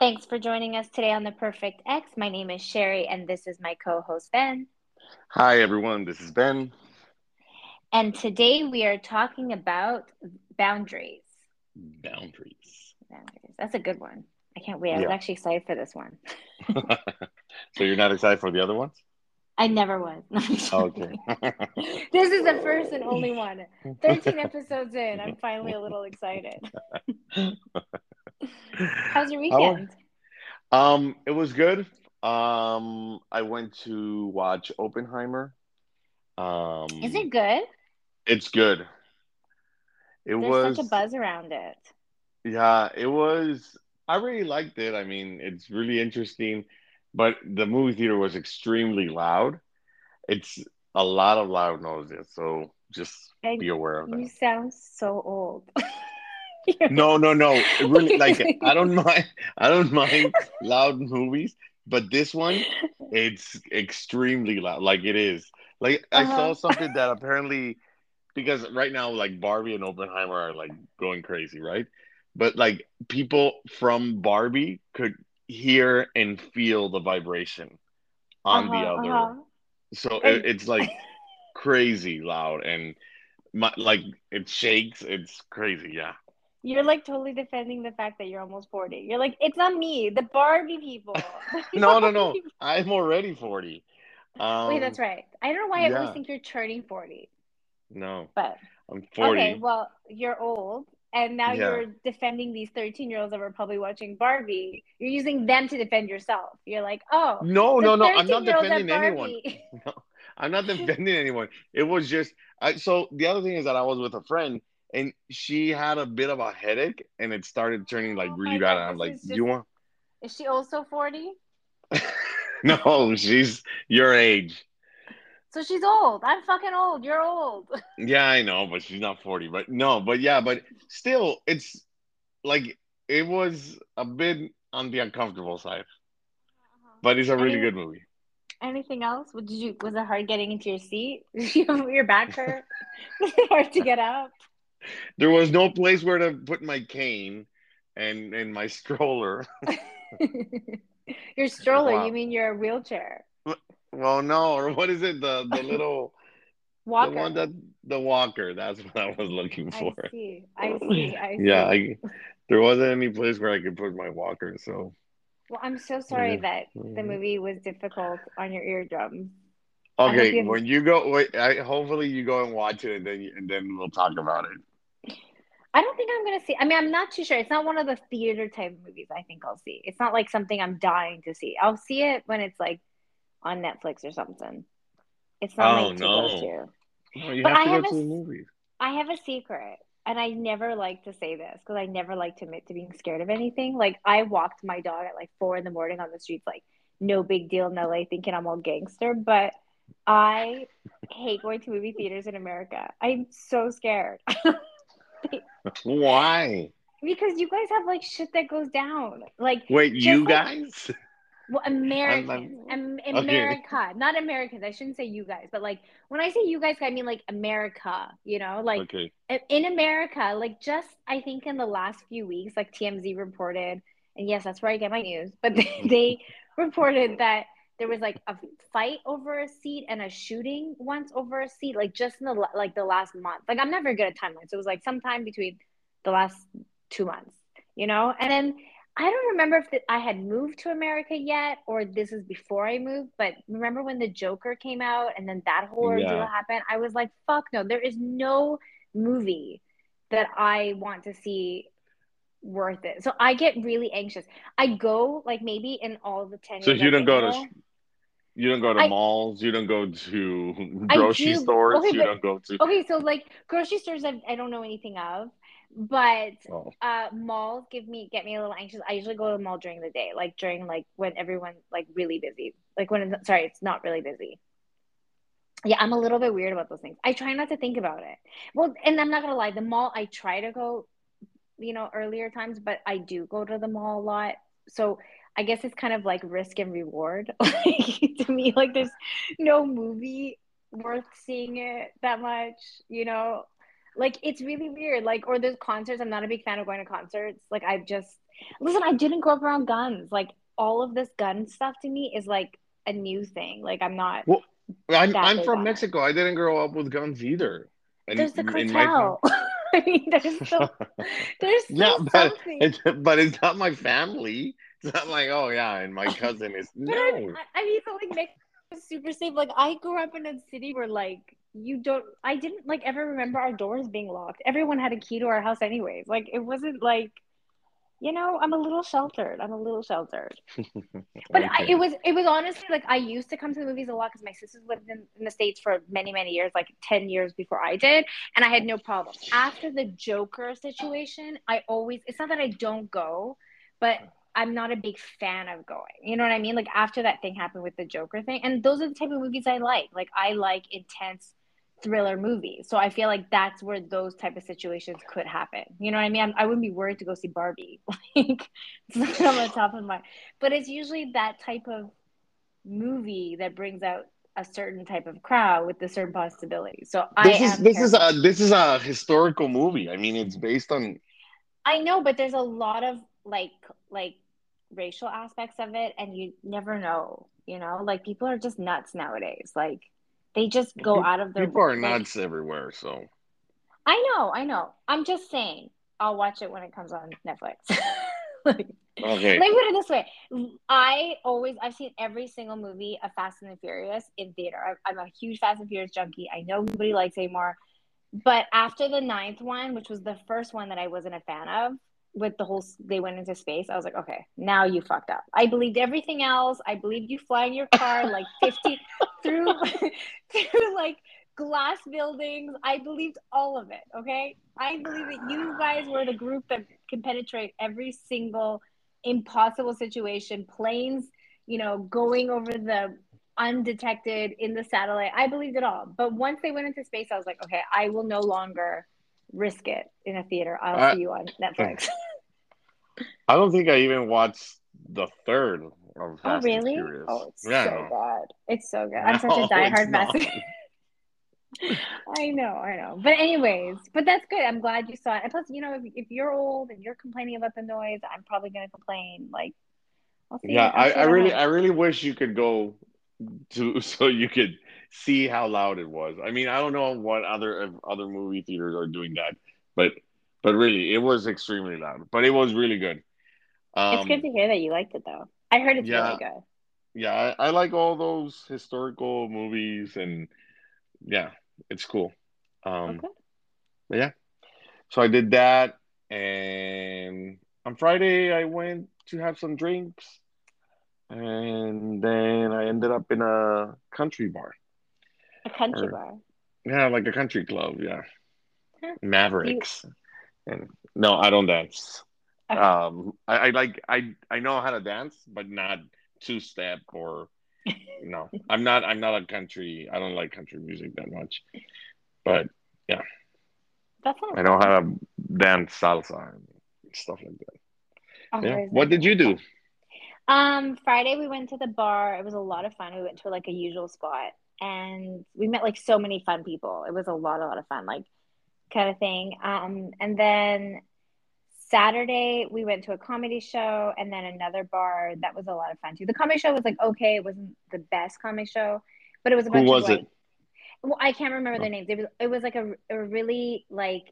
Thanks for joining us today on The Perfect X. My name is Sherry, and this is my co host, Ben. Hi, everyone. This is Ben. And today we are talking about boundaries. Boundaries. Boundaries. That's a good one. I can't wait. I was Yeah. actually excited for this one. so you're not excited for the other ones? I never was. Okay. this is the first and only one. 13 episodes in, I'm finally a little excited. How's your weekend? um, it was good. Um, I went to watch Oppenheimer. Um, Is it good? It's good. It There's was. such a buzz around it. Yeah, it was. I really liked it. I mean, it's really interesting, but the movie theater was extremely loud. It's a lot of loud noises, so just I- be aware of that. You sound so old. No, no, no. It really, like, I don't mind. I don't mind loud movies, but this one, it's extremely loud. Like it is. Like I saw Uh-huh. something that apparently, because right now, like Barbie and Oppenheimer are like going crazy, right? But like people from Barbie could hear and feel the vibration on the Uh-huh, other. uh-huh. So it, it's like crazy loud and my, like it shakes. It's crazy. Yeah. You're like totally defending the fact that you're almost 40. You're like, it's not me, the Barbie people. No, no, no. I'm already 40. Um, Wait, that's right. I don't know why I always think you're turning 40, No, but I'm 40. okay, well, you're old. And now Yeah. you're defending these 13 year olds that were probably watching Barbie. You're using them to defend yourself. You're like, oh, no, no, no. I'm not defending anyone. Barbie. I'm not defending anyone. It was just I so the other thing is that I was with a friend and she had a bit of a headache and it started turning like Oh really bad. God, And I'm like, Do you want Is she also 40? No, she's your age. So she's old. I'm fucking old. You're old. Yeah, I know, but she's not 40. But no, but yeah, but still it's like it was a bit on the uncomfortable side. Uh-huh. But it's a really Any- good movie. Anything else? What did you? Was it hard getting into your seat? Did you your back hurt? Was it hard to get up? There was no place where to put my cane and and my stroller. your stroller? Wow. You mean your wheelchair Well, no, or what is it? The the little walker? the one that the walker. That's what I was looking for. I see. I see. I see. Yeah, I there wasn't any place where I could put my walker. So well, I'm so sorry Yeah. that the Mhm. movie was difficult on your eardrums. I hope okay, you when you go, wait, I, hopefully you go and watch it, and then you- and then we'll talk about it. I don't think I'm gonna see. I mean, I'm not too sure. It's not one of the theater type movies. I think I'll see. It's not like something I'm dying to see. I'll see it when it's like on Netflix or something. It's not Oh, like to go to. No, you But have I to have go a to the movies. I have a secret, and I never like to say this because I never like to admit to being scared of anything. Like I walked my dog at like four in the morning on the streets, like no big deal in LA, thinking I'm all gangster. But I hate going to movie theaters in America. I'm so scared Why? because you guys have like shit that goes down. Like Wait, you like- guys? well, Americans, I'm- Am- okay. America, not Americans. I shouldn't say you guys, but like when I say you guys, I mean like America. You know, like okay. in America, like just I think in the last few weeks, like TMZ reported, and yes, that's where I get my news, but they, they reported that there was like a fight over a seat and a shooting once over a seat, like just in the like the last month. Like I'm never good at timelines, so it was like sometime between the last two months, you know. And then I don't remember if the, I had moved to America yet or this is before I moved, but remember when the Joker came out and then that whole ordeal Yeah. happened? I was like, fuck no, there is no movie that I want to see worth it. So I get really anxious. I go like maybe in all the 10 So years you don't go to. You don't go to I- malls. You don't go to grocery do- stores. okay, you but- don't go to. Okay, so like grocery stores I, I don't know anything of, but Oh, uh malls give me get me a little anxious. I usually go to the mall during the day, like during like when everyone's like really busy. Like when it's, sorry, it's not really busy. Yeah, I'm a little bit weird about those things. I try not to think about it. Well, and I'm not gonna lie, the mall I try to go, you know, earlier times, but I do go to the mall a lot. So I guess it's kind of like risk and reward. Like, to me, like there's no movie worth seeing it that much, you know. Like it's really weird. Like or there's concerts. I'm not a big fan of going to concerts. Like I've just Listen, I didn't grow up around guns. Like all of this gun stuff to me is like a new thing. Like I'm not. Well, I'm I'm from on it. Mexico. I didn't grow up with guns either. And There's the my cartel. I mean, there's still there's still Yeah, but something. it's, but it's not my family. It's not like, oh yeah, and my cousin is no. I mean, so like is super safe. Like I grew up in a city where like you don't. I didn't like ever remember our doors being locked. Everyone had a key to our house, anyways. Like it wasn't like, you know, I'm a little sheltered. I'm a little sheltered. But I, it was it was honestly like I used to come to the movies a lot because my sisters lived in, in the states for many many years, like ten years before I did, and I had no problem. After the Joker situation, I always it's not that I don't go, but I'm not a big fan of going. You know what I mean? Like after that thing happened with the Joker thing, and those are the type of movies I like. Like I like intense thriller movies, so I feel like that's where those type of situations could happen. You know what I mean? I'm, I wouldn't be worried to go see Barbie. like it's not on the top of my but it's usually that type of movie that brings out a certain type of crowd with a certain possibility. So I this is am this is a this is a historical movie. I mean, it's based on I know, but there's a lot of like like racial aspects of it, and you never know. You know, like people are just nuts nowadays. Like they just go out of their people are like, nuts everywhere. So I know, I know. I'm just saying. I'll watch it when it comes on Netflix. like, okay, Let me put it this way: I always, I've seen every single movie of Fast and the Furious in theater. I, I'm a huge Fast and Furious junkie. I know nobody likes anymore, but after the ninth one, which was the first one that I wasn't a fan of, with the whole they went into space, I was like, okay, now you fucked up. I believed everything else. I believed you fly in your car like 50 through through like glass buildings. I believed all of it. Okay, I believe that you guys were the group that can penetrate every single impossible situation. Planes, you know, going over the undetected in the satellite. I believed it all. But once they went into space, I was like, okay, I will no longer risk it in a theater. I'll I- see you on Netflix. I don't think I even watched the third of oh, really? and Furious. Oh, it's yeah, so good. It's so good. I'm such a diehard. Fast. I know, I know. But anyways, but that's good. I'm glad you saw it. And plus, you know, if, if you're old and you're complaining about the noise, I'm probably gonna complain. Like, I'll see. Yeah, I'll I, I really. I really wish you could go to so you could see how loud it was. I mean, I don't know what other other movie theaters are doing that, but but really, it was extremely loud. But it was really good. Um, it's good to hear that you liked it, though. I heard it's yeah. really good. yeah, I, I like all those historical movies, and yeah, it's cool. Um, Okay. but yeah, so I did that, and on Friday I went to have some drinks, and then I ended up in a country bar. A country Or- bar. Yeah, like a country club. Yeah, Huh. Mavericks. And no, I don't dance. Okay. Um, I, I like I I know how to dance, but not two step or no. I'm not I'm not a country. I don't like country music that much, but yeah. That's not I know how to dance salsa and stuff like that. Oh, Yeah. What did you do? Um, Friday we went to the bar. It was a lot of fun. We went to like a usual spot and we met like so many fun people. It was a lot, a lot of fun, like kind of thing. Um, and then Saturday we went to a comedy show and then another bar that was a lot of fun too. The comedy show was like okay, it wasn't the best comedy show, but it was a Who bunch was of like it? well, I can't remember Oh. their names. It was it was like a, a really like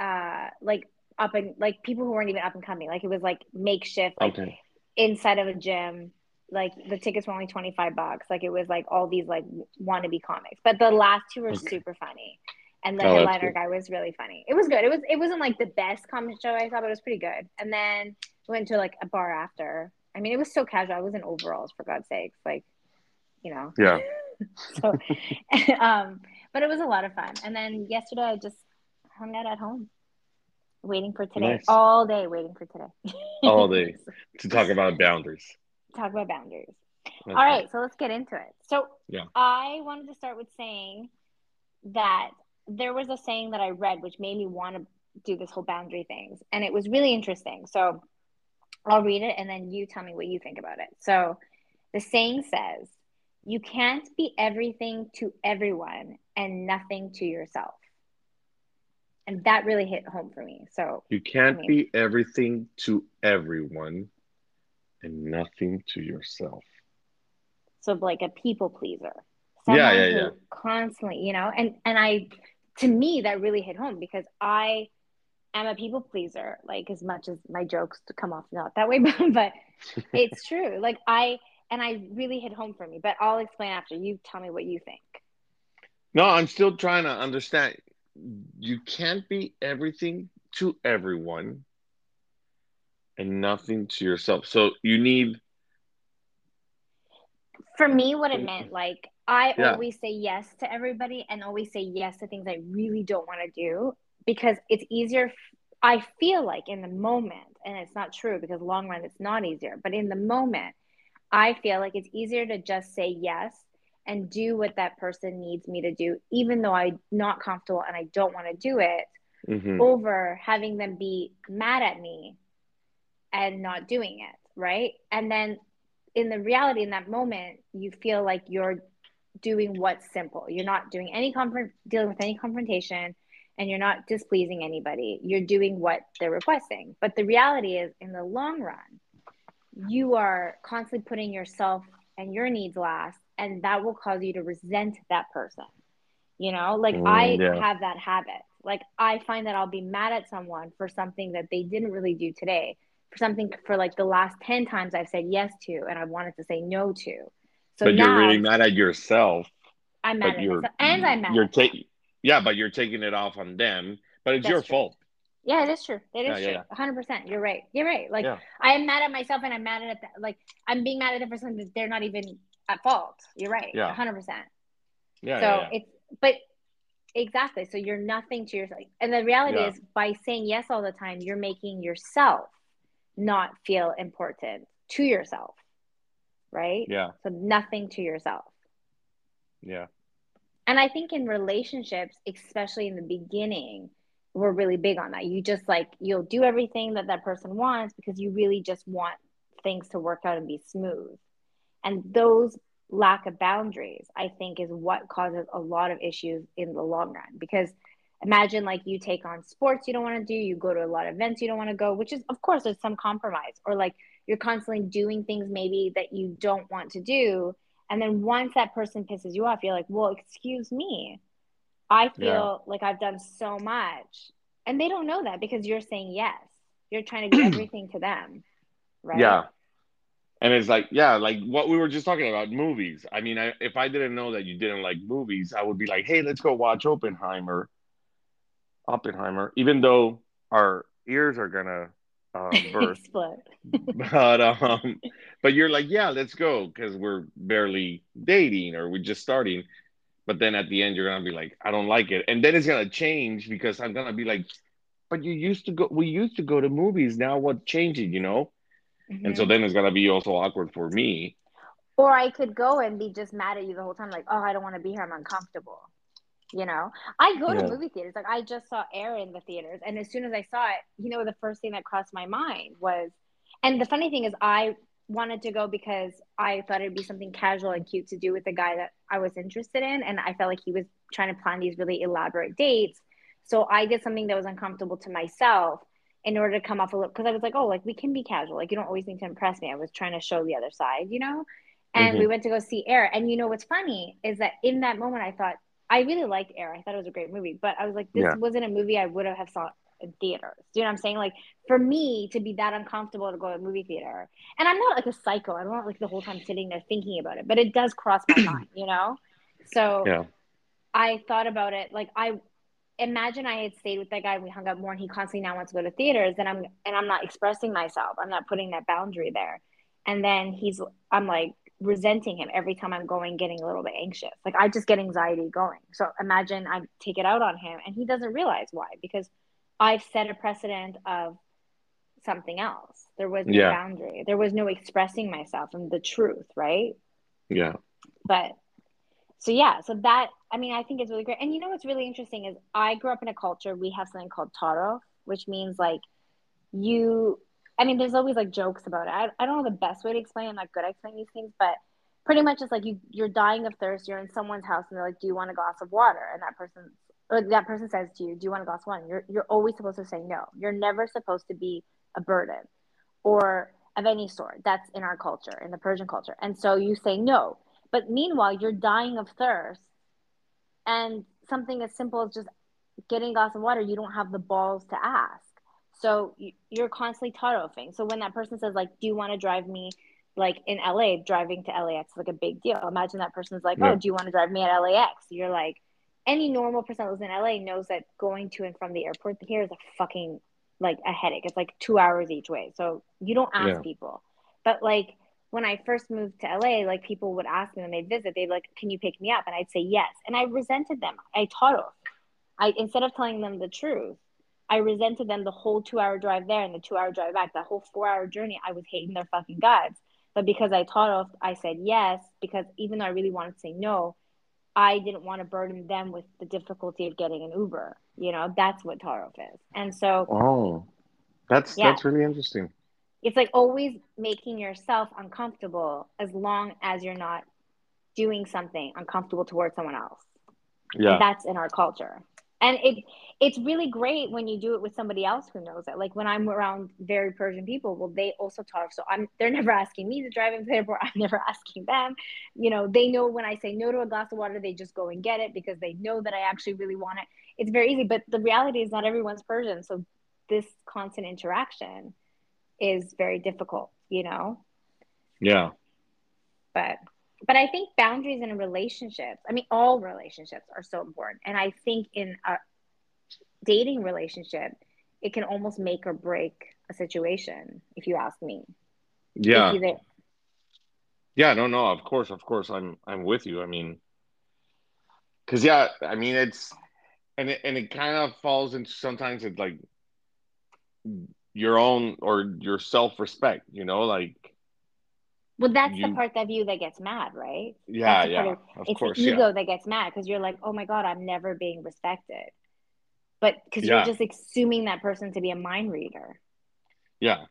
uh like up and like people who weren't even up and coming. Like it was like makeshift, like Okay. inside of a gym. Like the tickets were only 25 bucks. Like it was like all these like wannabe comics. But the last two were Okay. super funny. And the Oh, headliner guy was really funny. It was good. It was it wasn't like the best comedy show I saw, but it was pretty good. And then we went to like a bar after. I mean, it was so casual. I was in overalls for God's sakes. Like, you know. Yeah. So um but it was a lot of fun. And then yesterday I just hung out at home. Waiting for today. Nice. All day waiting for today. All day. To talk about boundaries. Talk about boundaries. Okay. All right, so let's get into it. So Yeah. I wanted to start with saying that there was a saying that I read which made me want to do this whole boundary things, and it was really interesting. So I'll read it, and then you tell me what you think about it. So the saying says, "You can't be everything to everyone and nothing to yourself." And that really hit home for me. So You can't I mean- be everything to everyone and nothing to yourself. so like a people pleaser. Yeah, Someone yeah, who yeah. Constantly, you know, and and I, to me, that really hit home because I am a people pleaser. Like as much as my jokes come off not that way, but, but it's true. Like I and I really hit home for me. But I'll explain after you tell me what you think. No, I'm still trying to understand. You can't be everything to everyone and nothing to yourself. So you need For me, what it meant, like I Yeah. always say yes to everybody and always say yes to things I really don't want to do because it's easier. I feel like in the moment, and it's not true because long run it's not easier, but in the moment, I feel like it's easier to just say yes and do what that person needs me to do, even though I'm not comfortable and I don't want to do it, Mhm. over having them be mad at me and not doing it, right? And then in the reality in that moment, you feel like you're doing what's simple. You're not doing any confront dealing with any confrontation and you're not displeasing anybody. You're doing what they're requesting. But the reality is in the long run, you are constantly putting yourself and your needs last and that will cause you to resent that person. You know, like Mm, I yeah. have that habit. Like I find that I'll be mad at someone for something that they didn't really do today, for something for like the last 10 times I've said yes to and I wanted to say no to. So but now you're really mad at yourself. I'm mad at myself and I'm mad you're taking yeah, but you're taking it off on them. But it's That's your true. fault. Yeah, it is true. It Yeah, is yeah, true. 100%. You're right. You're right. Like Yeah. I am mad at myself and I'm mad at that. Like I'm being mad at them for something that they're not even at fault. You're right. Yeah. 100%. Yeah. so yeah, yeah. it's but exactly so you're nothing to yourself and the reality Yeah. is by saying yes all the time you're making yourself not feel important to yourself right yeah. so nothing to yourself Yeah. and i think in relationships especially in the beginning we're really big on that you just like you'll do everything that that person wants because you really just want things to work out and be smooth and those lack of boundaries i think is what causes a lot of issues in the long run because imagine like you take on sports you don't want to do you go to a lot of events you don't want to go which is of course there's some compromise or like you're constantly doing things maybe that you don't want to do and then once that person pisses you off you're like well excuse me i feel Yeah. like i've done so much and they don't know that because you're saying yes you're trying to do everything to them right Yeah. And it's like, yeah, like what we were just talking about, movies. I mean, I, if I didn't know that you didn't like movies, I would be like, hey, let's go watch Oppenheimer. Oppenheimer, even though our ears are gonna uh, burst, split but um, but you're like, yeah, let's go because we're barely dating or we're just starting. But then at the end, you're gonna be like, I don't like it, and then it's gonna change because I'm gonna be like, but you used to go, we used to go to movies. Now what changing, you know? And so Mhm. then it's gonna be also awkward for me. Or I could go and be just mad at you the whole time, like, oh, I don't want to be here. I'm uncomfortable. You know, I go Yeah. to movie theaters. Like, I just saw Air in the theaters. And as soon as I saw it, you know, the first thing that crossed my mind was, and the funny thing is, I wanted to go because I thought it'd be something casual and cute to do with the guy that I was interested in. And I felt like he was trying to plan these really elaborate dates. So I did something that was uncomfortable to myself in order to come off a little, because I was like, oh, like we can be casual. Like, you don't always need to impress me. I was trying to show the other side, you know? and we mm-hmm. went to go see Air. And you know what's funny is that in that moment, I thought I really liked Air. I thought it was a great movie, but I was like, this Yeah. wasn't a movie I would have saw in theaters. Do you know what I'm saying? Like for me to be that uncomfortable to go to a movie theater, and I'm not like a psycho. I'm not like the whole time sitting there thinking about it, but it does cross my mind, you know. So Yeah. I thought about it. Like I imagine I had stayed with that guy and we hung out more, and he constantly now wants to go to theaters, and I'm and I'm not expressing myself. I'm not putting that boundary there. And then he's, I'm like resenting him every time I'm going, getting a little bit anxious. Like I just get anxiety going. So imagine I take it out on him, and he doesn't realize why because I've set a precedent of something else. There was no Yeah. boundary. There was no expressing myself and the truth, right? Yeah. but so yeah so that i mean i think it's really great and you know what's really interesting is i grew up in a culture we have something called taarof which means like you i mean there's always like jokes about it i, I don't know the best way to explain it. i'm not good at explaining these things but pretty much it's like you you're dying of thirst you're in someone's house and they're like do you want a glass of water and that person's or that person says to you, "Do you want a glass of wine?" You're you're always supposed to say no. You're never supposed to be a burden, or of any sort. That's in our culture, in the Persian culture, and so you say no. But meanwhile, you're dying of thirst, and something as simple as just getting a glass of water, you don't have the balls to ask. So you're constantly taarofing. So when that person says like, "Do you want to drive me?" Like in LA, driving to LAX is like a big deal. Imagine that person's like, yeah. "Oh, do you want to drive me at LAX?" You're like, any normal person that lives in LA knows that going to and from the airport here is a fucking like a headache. It's like two hours each way. So you don't ask yeah. people. But like when I first moved to LA, like people would ask me when they'd visit, they'd like, Can you pick me up? And I'd say yes. And I resented them. I taught off. I instead of telling them the truth, I resented them the whole two hour drive there and the two hour drive back. That whole four hour journey, I was hating their fucking guts. But because I taught off, I said yes, because even though I really wanted to say no, I didn't want to burden them with the difficulty of getting an Uber. You know, that's what Taarof is. And so Oh. That's yeah. that's really interesting. It's like always making yourself uncomfortable as long as you're not doing something uncomfortable towards someone else. Yeah. And that's in our culture and it it's really great when you do it with somebody else who knows it. Like when I'm around very Persian people, well, they also talk. So I'm they're never asking me to drive them to the airport. I'm never asking them. You know, they know when I say no to a glass of water, they just go and get it because they know that I actually really want it. It's very easy. But the reality is not everyone's Persian. So this constant interaction is very difficult, you know? Yeah. But but I think boundaries in relationships, I mean, all relationships are so important. And I think in a dating relationship, it can almost make or break a situation, if you ask me. Yeah. Either... Yeah, no, no, of course, of course. I'm I'm with you. I mean, because yeah, I mean it's and it and it kind of falls into sometimes it's like your own or your self respect, you know, like well, that's you, the part of you that gets mad, right? Yeah, yeah. Of, of it's course, the ego yeah. that gets mad because you're like, oh my god, I'm never being respected, but because yeah. you're just assuming that person to be a mind reader. Yeah.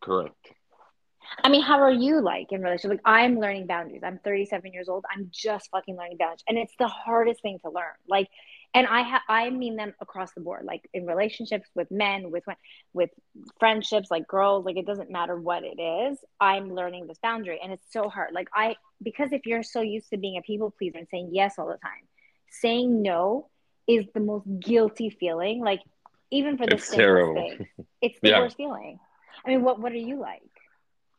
Correct. I mean, how are you like in relationship? Like, I'm learning boundaries. I'm 37 years old. I'm just fucking learning boundaries, and it's the hardest thing to learn. Like, and I have I mean them across the board, like in relationships with men, with with friendships, like girls. Like, it doesn't matter what it is. I'm learning this boundary, and it's so hard. Like, I because if you're so used to being a people pleaser and saying yes all the time, saying no is the most guilty feeling. Like, even for the it's terrible. Thing, it's the yeah. worst feeling. I mean, what what are you like?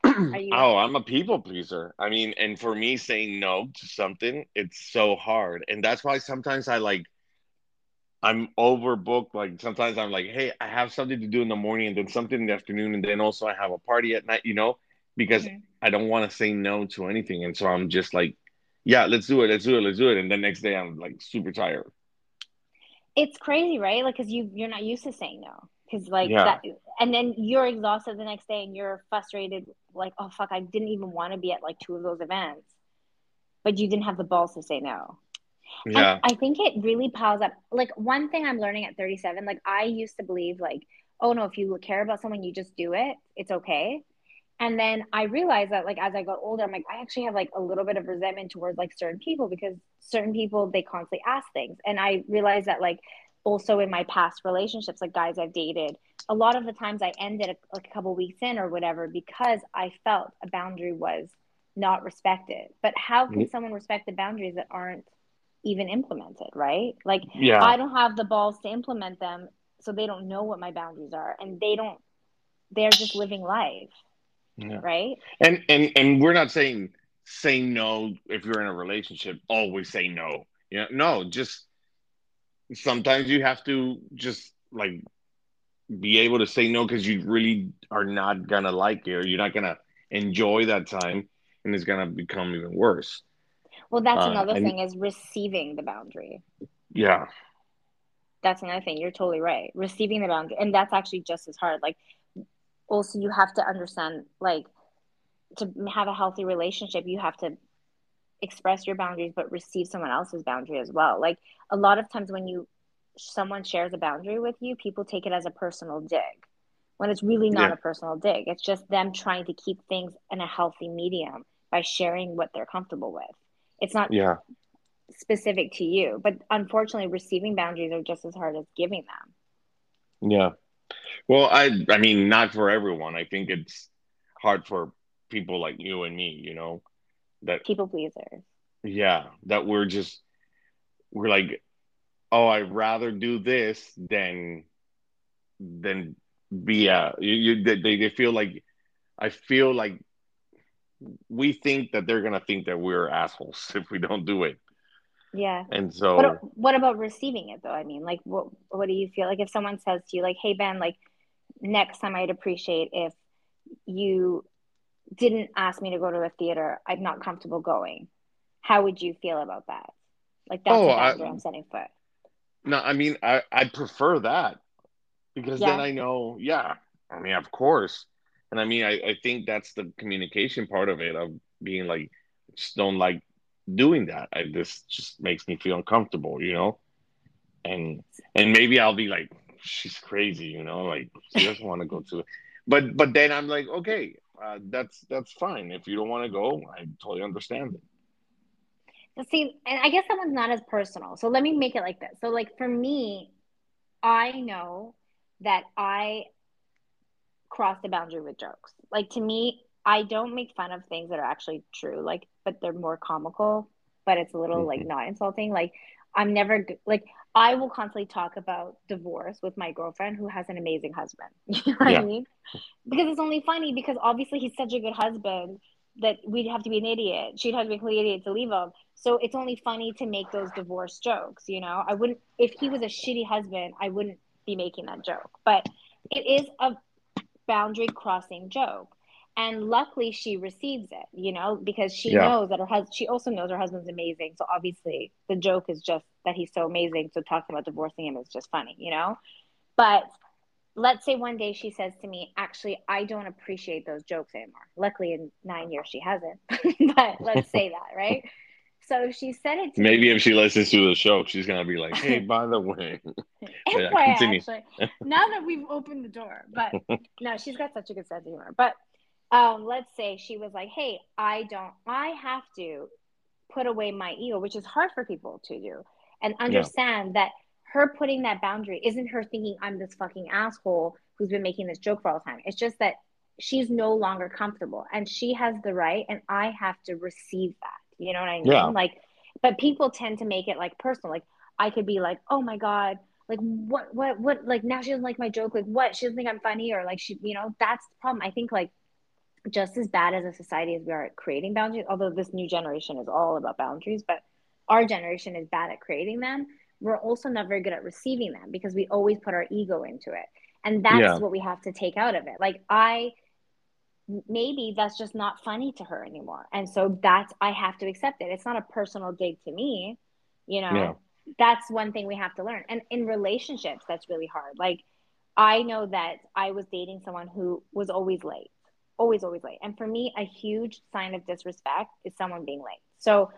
You- oh, I'm a people pleaser. I mean, and for me saying no to something, it's so hard. And that's why sometimes I like I'm overbooked. Like sometimes I'm like, hey, I have something to do in the morning and then something in the afternoon, and then also I have a party at night, you know, because mm-hmm. I don't want to say no to anything. And so I'm just like, yeah, let's do it, let's do it, let's do it. And the next day I'm like super tired. It's crazy, right? Like, cause you you're not used to saying no because like yeah. that and then you're exhausted the next day and you're frustrated like oh fuck i didn't even want to be at like two of those events but you didn't have the balls to say no yeah and i think it really piles up like one thing i'm learning at 37 like i used to believe like oh no if you care about someone you just do it it's okay and then i realized that like as i got older i'm like i actually have like a little bit of resentment towards like certain people because certain people they constantly ask things and i realized that like also in my past relationships, like guys I've dated, a lot of the times I ended a, like a couple weeks in or whatever because I felt a boundary was not respected. But how can mm-hmm. someone respect the boundaries that aren't even implemented, right? Like yeah. I don't have the balls to implement them, so they don't know what my boundaries are and they don't they're just living life. Yeah. Right? And and and we're not saying say no if you're in a relationship, always say no. You know, no, just sometimes you have to just like be able to say no because you really are not gonna like it or you're not gonna enjoy that time and it's gonna become even worse well that's uh, another and, thing is receiving the boundary. Yeah. That's another thing. You're totally right. Receiving the boundary and that's actually just as hard. Like also you have to understand like to have a healthy relationship you have to express your boundaries but receive someone else's boundary as well. Like a lot of times when you someone shares a boundary with you people take it as a personal dig when it's really not yeah. a personal dig. It's just them trying to keep things in a healthy medium by sharing what they're comfortable with it's not yeah specific to you. But unfortunately, receiving boundaries are just as hard as giving them. Yeah. Well, I I mean, not for everyone. I think it's hard for people like you and me, you know, that people pleasers. Yeah, that we're just we're like, oh, I'd rather do this than than be a you, you they, they feel like I feel like we think that they're gonna think that we're assholes if we don't do it. Yeah. And so what, what about receiving it though? I mean, like what what do you feel like if someone says to you like, "Hey Ben, like next time I'd appreciate if you didn't ask me to go to a theater I'm not comfortable going." How would you feel about that? Like that's oh, I, am setting foot. No, I mean I I prefer that because yeah. then I know, yeah. I mean, of course. And I mean, I, I think that's the communication part of it of being like, just don't like doing that. I, this just makes me feel uncomfortable, you know? And, and maybe I'll be like, she's crazy, you know, like she doesn't want to go to it. But, but then I'm like, okay, uh, that's, that's fine. If you don't want to go, I totally understand it. See, and I guess that one's not as personal. So let me make it like this. So, like for me, I know that I cross the boundary with jokes. Like to me, I don't make fun of things that are actually true, like, but they're more comical, but it's a little mm-hmm. like not insulting. Like, I'm never like, I will constantly talk about divorce with my girlfriend who has an amazing husband. You know what yeah. I mean? Because it's only funny because obviously he's such a good husband that we'd have to be an idiot. She'd have to be a complete idiot to leave him. So it's only funny to make those divorce jokes, you know? I wouldn't, if he was a shitty husband, I wouldn't be making that joke. But it is a boundary crossing joke. And luckily she receives it, you know, because she yeah. knows that her husband, she also knows her husband's amazing. So obviously the joke is just that he's so amazing. So talking about divorcing him is just funny, you know? But let's say one day she says to me, actually, I don't appreciate those jokes anymore. Luckily in nine years she hasn't, but let's say that, right? So she said it to Maybe me. if she listens to the show, she's gonna be like, "Hey, by the way." yeah, actually, now that we've opened the door, but no, she's got such a good sense of humor. But um, let's say she was like, "Hey, I don't. I have to put away my ego, which is hard for people to do, and understand yeah. that her putting that boundary isn't her thinking I'm this fucking asshole who's been making this joke for all the time. It's just that she's no longer comfortable, and she has the right, and I have to receive that." You know what I mean? Yeah. Like, but people tend to make it like personal. Like, I could be like, oh my God, like what, what, what, like now she doesn't like my joke. Like, what? She doesn't think I'm funny or like she, you know, that's the problem. I think like just as bad as a society as we are at creating boundaries, although this new generation is all about boundaries, but our generation is bad at creating them. We're also not very good at receiving them because we always put our ego into it. And that's yeah. what we have to take out of it. Like, I, maybe that's just not funny to her anymore. And so that's, I have to accept it. It's not a personal dig to me, you know? Yeah. That's one thing we have to learn. And in relationships, that's really hard. Like, I know that I was dating someone who was always late, always, always late. And for me, a huge sign of disrespect is someone being late. So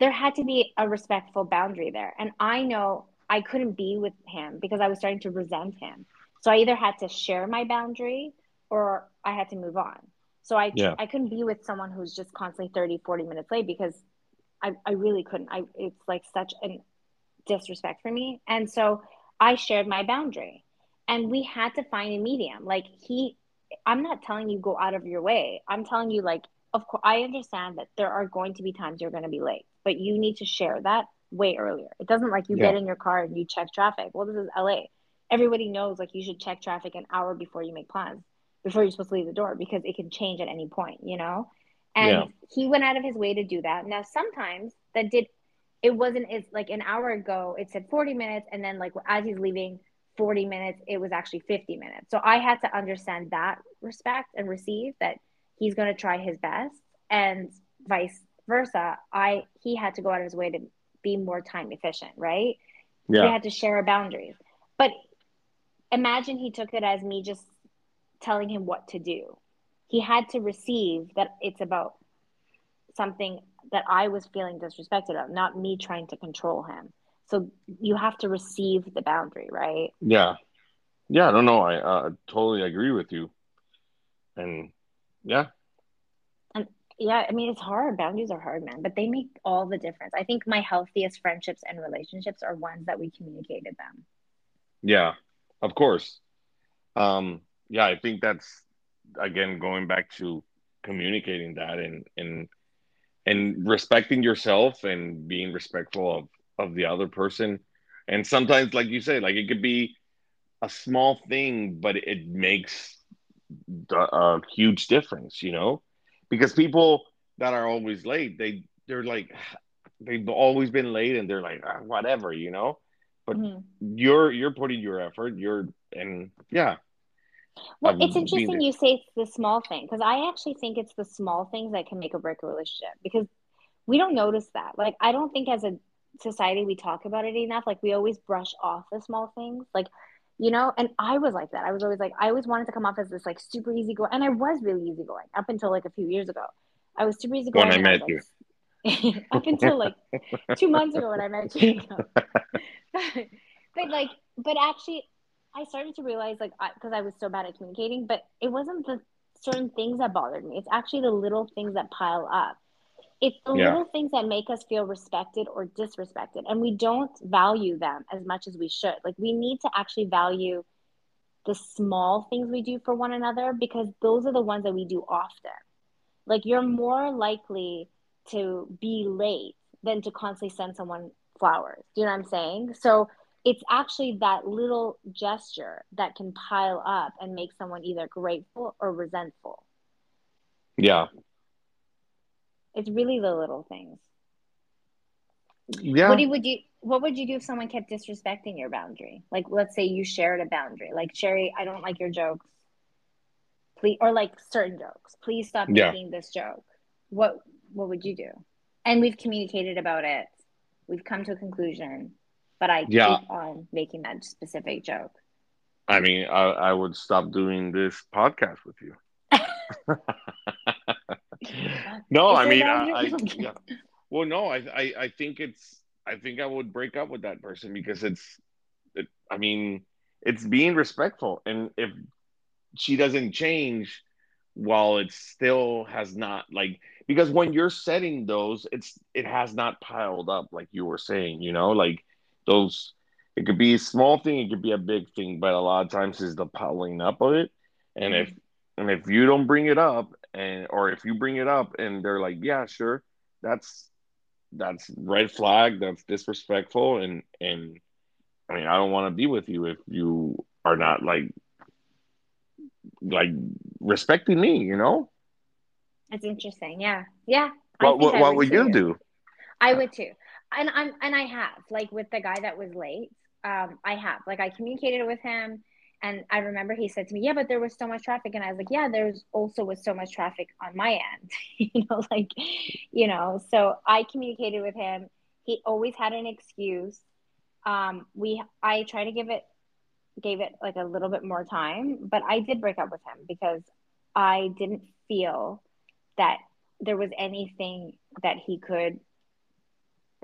there had to be a respectful boundary there. And I know I couldn't be with him because I was starting to resent him. So I either had to share my boundary or I had to move on. So I yeah. I couldn't be with someone who's just constantly 30, 40 minutes late because I, I really couldn't. I it's like such a disrespect for me. And so I shared my boundary. And we had to find a medium. Like he I'm not telling you go out of your way. I'm telling you like of course I understand that there are going to be times you're going to be late, but you need to share that way earlier. It doesn't like you yeah. get in your car and you check traffic. Well, this is LA. Everybody knows like you should check traffic an hour before you make plans before you're supposed to leave the door because it can change at any point, you know? And yeah. he went out of his way to do that. Now, sometimes that did, it wasn't, it's like an hour ago, it said 40 minutes. And then, like, as he's leaving 40 minutes, it was actually 50 minutes. So I had to understand that respect and receive that he's going to try his best and vice versa. I, he had to go out of his way to be more time efficient, right? Yeah. We had to share our boundaries. But imagine he took it as me just telling him what to do. He had to receive that it's about something that I was feeling disrespected of, not me trying to control him. So you have to receive the boundary, right? Yeah. Yeah, I don't know. I uh, totally agree with you. And yeah. And yeah, I mean, it's hard. Boundaries are hard, man, but they make all the difference. I think my healthiest friendships and relationships are ones that we communicated them. Yeah, of course. Um, yeah, I think that's again going back to communicating that and and and respecting yourself and being respectful of of the other person. And sometimes, like you say, like it could be a small thing, but it makes a huge difference, you know because people that are always late, they they're like they've always been late and they're like ah, whatever, you know. But mm-hmm. you're you're putting your effort. You're and yeah. Well, it's interesting you say it's the small thing because I actually think it's the small things that can make or break a relationship because we don't notice that. Like I don't think as a society we talk about it enough. Like we always brush off the small things. Like you know and i was like that i was always like i always wanted to come off as this like super easy going and i was really easy going up until like a few years ago i was super easy going when i met I you like, up until like two months ago when i met you but like but actually i started to realize like because I, I was so bad at communicating but it wasn't the certain things that bothered me it's actually the little things that pile up it's the yeah. little things that make us feel respected or disrespected, and we don't value them as much as we should. Like, we need to actually value the small things we do for one another because those are the ones that we do often. Like, you're more likely to be late than to constantly send someone flowers. Do you know what I'm saying? So, it's actually that little gesture that can pile up and make someone either grateful or resentful. Yeah, it's really the little things. Yeah. What do, would you what would you do if someone kept disrespecting your boundary? Like let's say you shared a boundary. Like Sherry, I don't like your jokes. Please or like certain jokes. Please stop yeah. making this joke. What what would you do? And we've communicated about it. We've come to a conclusion, but I yeah. keep on making that specific joke. I mean, I, I would stop doing this podcast with you. no, I mean, I, I, yeah. well, no, I, I, I think it's, I think I would break up with that person because it's, it, I mean, it's being respectful, and if she doesn't change, while it still has not like because when you're setting those, it's it has not piled up like you were saying, you know, like those. It could be a small thing, it could be a big thing, but a lot of times is the piling up of it. And mm-hmm. if and if you don't bring it up and or if you bring it up and they're like, yeah, sure, that's that's red flag, that's disrespectful and and I mean, I don't want to be with you if you are not like like respecting me, you know? That's interesting. Yeah. Yeah. What what, what would, would you do? I would too. And I'm and I have, like with the guy that was late, um, I have. Like I communicated with him and I remember he said to me, Yeah, but there was so much traffic. And I was like, Yeah, there's also was so much traffic on my end. you know, like, you know, so I communicated with him. He always had an excuse. Um, we I try to give it gave it like a little bit more time, but I did break up with him because I didn't feel that there was anything that he could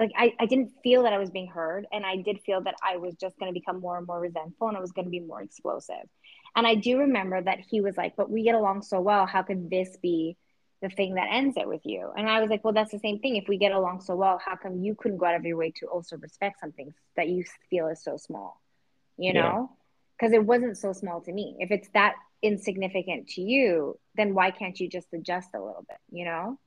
like I, I didn't feel that I was being heard and I did feel that I was just going to become more and more resentful and I was going to be more explosive. And I do remember that he was like, "But we get along so well. How could this be the thing that ends it with you?" And I was like, "Well, that's the same thing. If we get along so well, how come you couldn't go out of your way to also respect something that you feel is so small?" You know? Because it wasn't so small to me. If it's that insignificant to you, then why can't you just adjust a little bit, you know?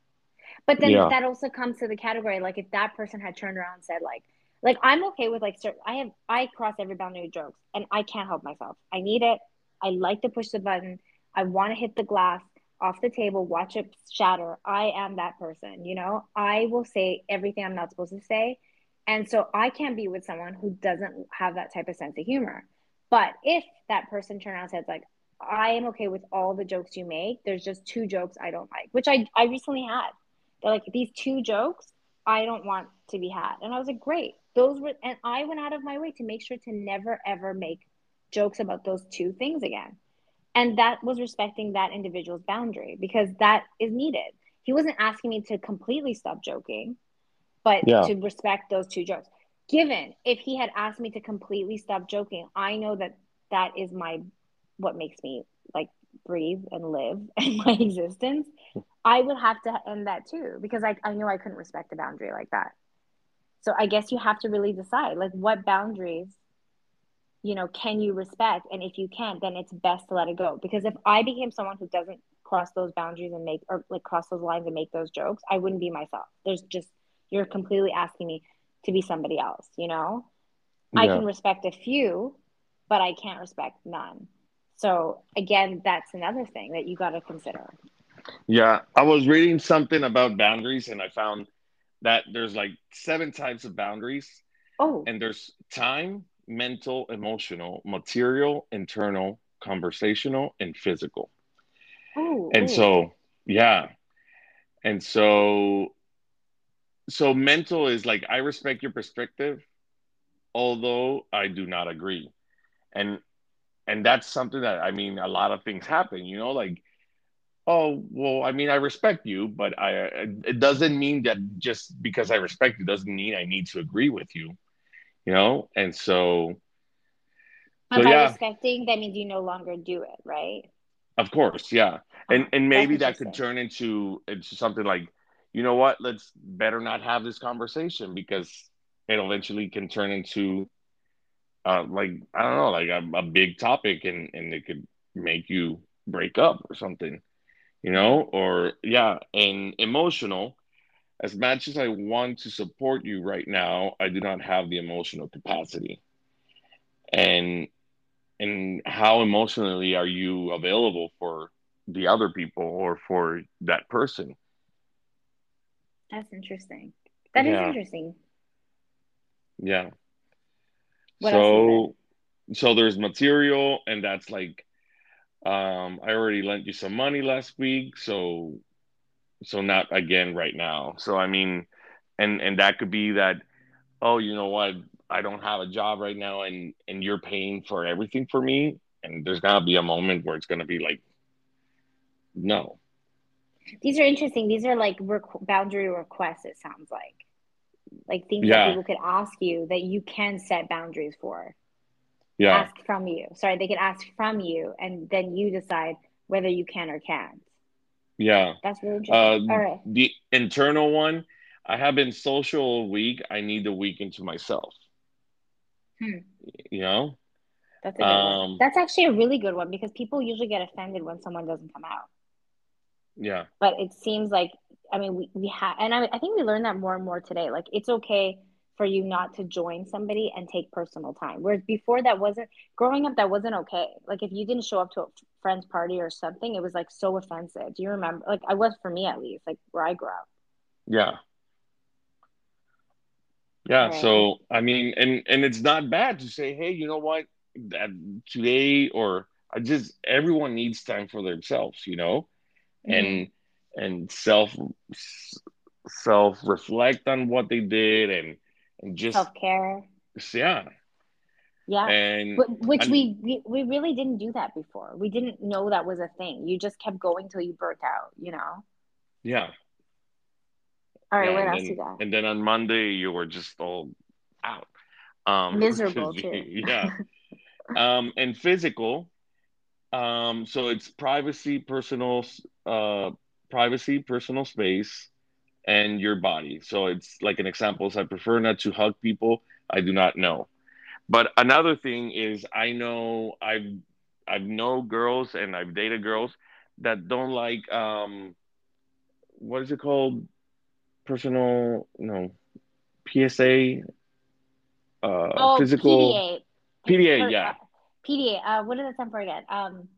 But then yeah. that also comes to the category like if that person had turned around and said like like I'm okay with like certain I have I cross every boundary with jokes and I can't help myself. I need it. I like to push the button. I want to hit the glass off the table, watch it shatter. I am that person, you know? I will say everything I'm not supposed to say. And so I can't be with someone who doesn't have that type of sense of humor. But if that person turned around and said like I am okay with all the jokes you make. There's just two jokes I don't like, which I I recently had. They're like, these two jokes I don't want to be had. And I was like, great. Those were, and I went out of my way to make sure to never ever make jokes about those two things again. And that was respecting that individual's boundary because that is needed. He wasn't asking me to completely stop joking, but yeah. to respect those two jokes. Given if he had asked me to completely stop joking, I know that that is my what makes me like breathe and live and my existence. I would have to end that too because I, I knew I couldn't respect a boundary like that. So I guess you have to really decide like what boundaries, you know, can you respect? And if you can't, then it's best to let it go. Because if I became someone who doesn't cross those boundaries and make or like cross those lines and make those jokes, I wouldn't be myself. There's just you're completely asking me to be somebody else, you know? Yeah. I can respect a few, but I can't respect none. So again, that's another thing that you got to consider. Yeah, I was reading something about boundaries and I found that there's like seven types of boundaries. Oh. And there's time, mental, emotional, material, internal, conversational, and physical. Oh. And ooh. so, yeah. And so so mental is like I respect your perspective, although I do not agree. And and that's something that I mean a lot of things happen, you know, like oh well i mean i respect you but i it doesn't mean that just because i respect you doesn't mean i need to agree with you you know? And so so, by yeah. respecting that means you no longer do it right? Of course yeah. And and maybe that could turn into into something like you know what? Let's better not have this conversation because it eventually can turn into uh like i don't know like a, a big topic and and it could make you break up or something you know, or yeah, and emotional. As much as I want to support you right now, I do not have the emotional capacity. And and how emotionally are you available for the other people or for that person? That's interesting. That yeah. is interesting. Yeah. What so so there's material and that's like um, I already lent you some money last week, so so not again right now. So I mean, and and that could be that. Oh, you know what? I don't have a job right now, and and you're paying for everything for me, and there's gonna be a moment where it's gonna be like, no. These are interesting. These are like requ- boundary requests. It sounds like, like things yeah. that people could ask you that you can set boundaries for yeah. ask from you. Sorry, they can ask from you, and then you decide whether you can or can't. Yeah, that's really interesting. Uh, All right. The internal one, I have been social a week. I need the weekend to myself. Hmm. You know. That's a good um, one. That's actually a really good one because people usually get offended when someone doesn't come out. Yeah. But it seems like I mean we, we have and I, I think we learned that more and more today. Like it's okay for you not to join somebody and take personal time. Whereas before that wasn't growing up that wasn't okay. Like if you didn't show up to a friend's party or something, it was like so offensive. Do you remember? Like I was for me at least, like where I grew up. Yeah. Yeah. Right. So I mean, and and it's not bad to say, hey, you know what, that today or I just everyone needs time for themselves, you know, mm-hmm. and and self self reflect on what they did and and just self care. Yeah. Yeah. And which we, we we really didn't do that before. We didn't know that was a thing. You just kept going till you burnt out, you know? Yeah. All right, yeah, what else then, you got? And then on Monday you were just all out. Um miserable too. yeah. um and physical. Um so it's privacy, personal uh privacy, personal space, and your body. So it's like an example is I prefer not to hug people I do not know. But another thing is I know I've I've know girls and I've dated girls that don't like um what is it called? Personal no PSA uh oh, physical PDA. PDA, yeah. PDA. Uh what does that stand for again? Um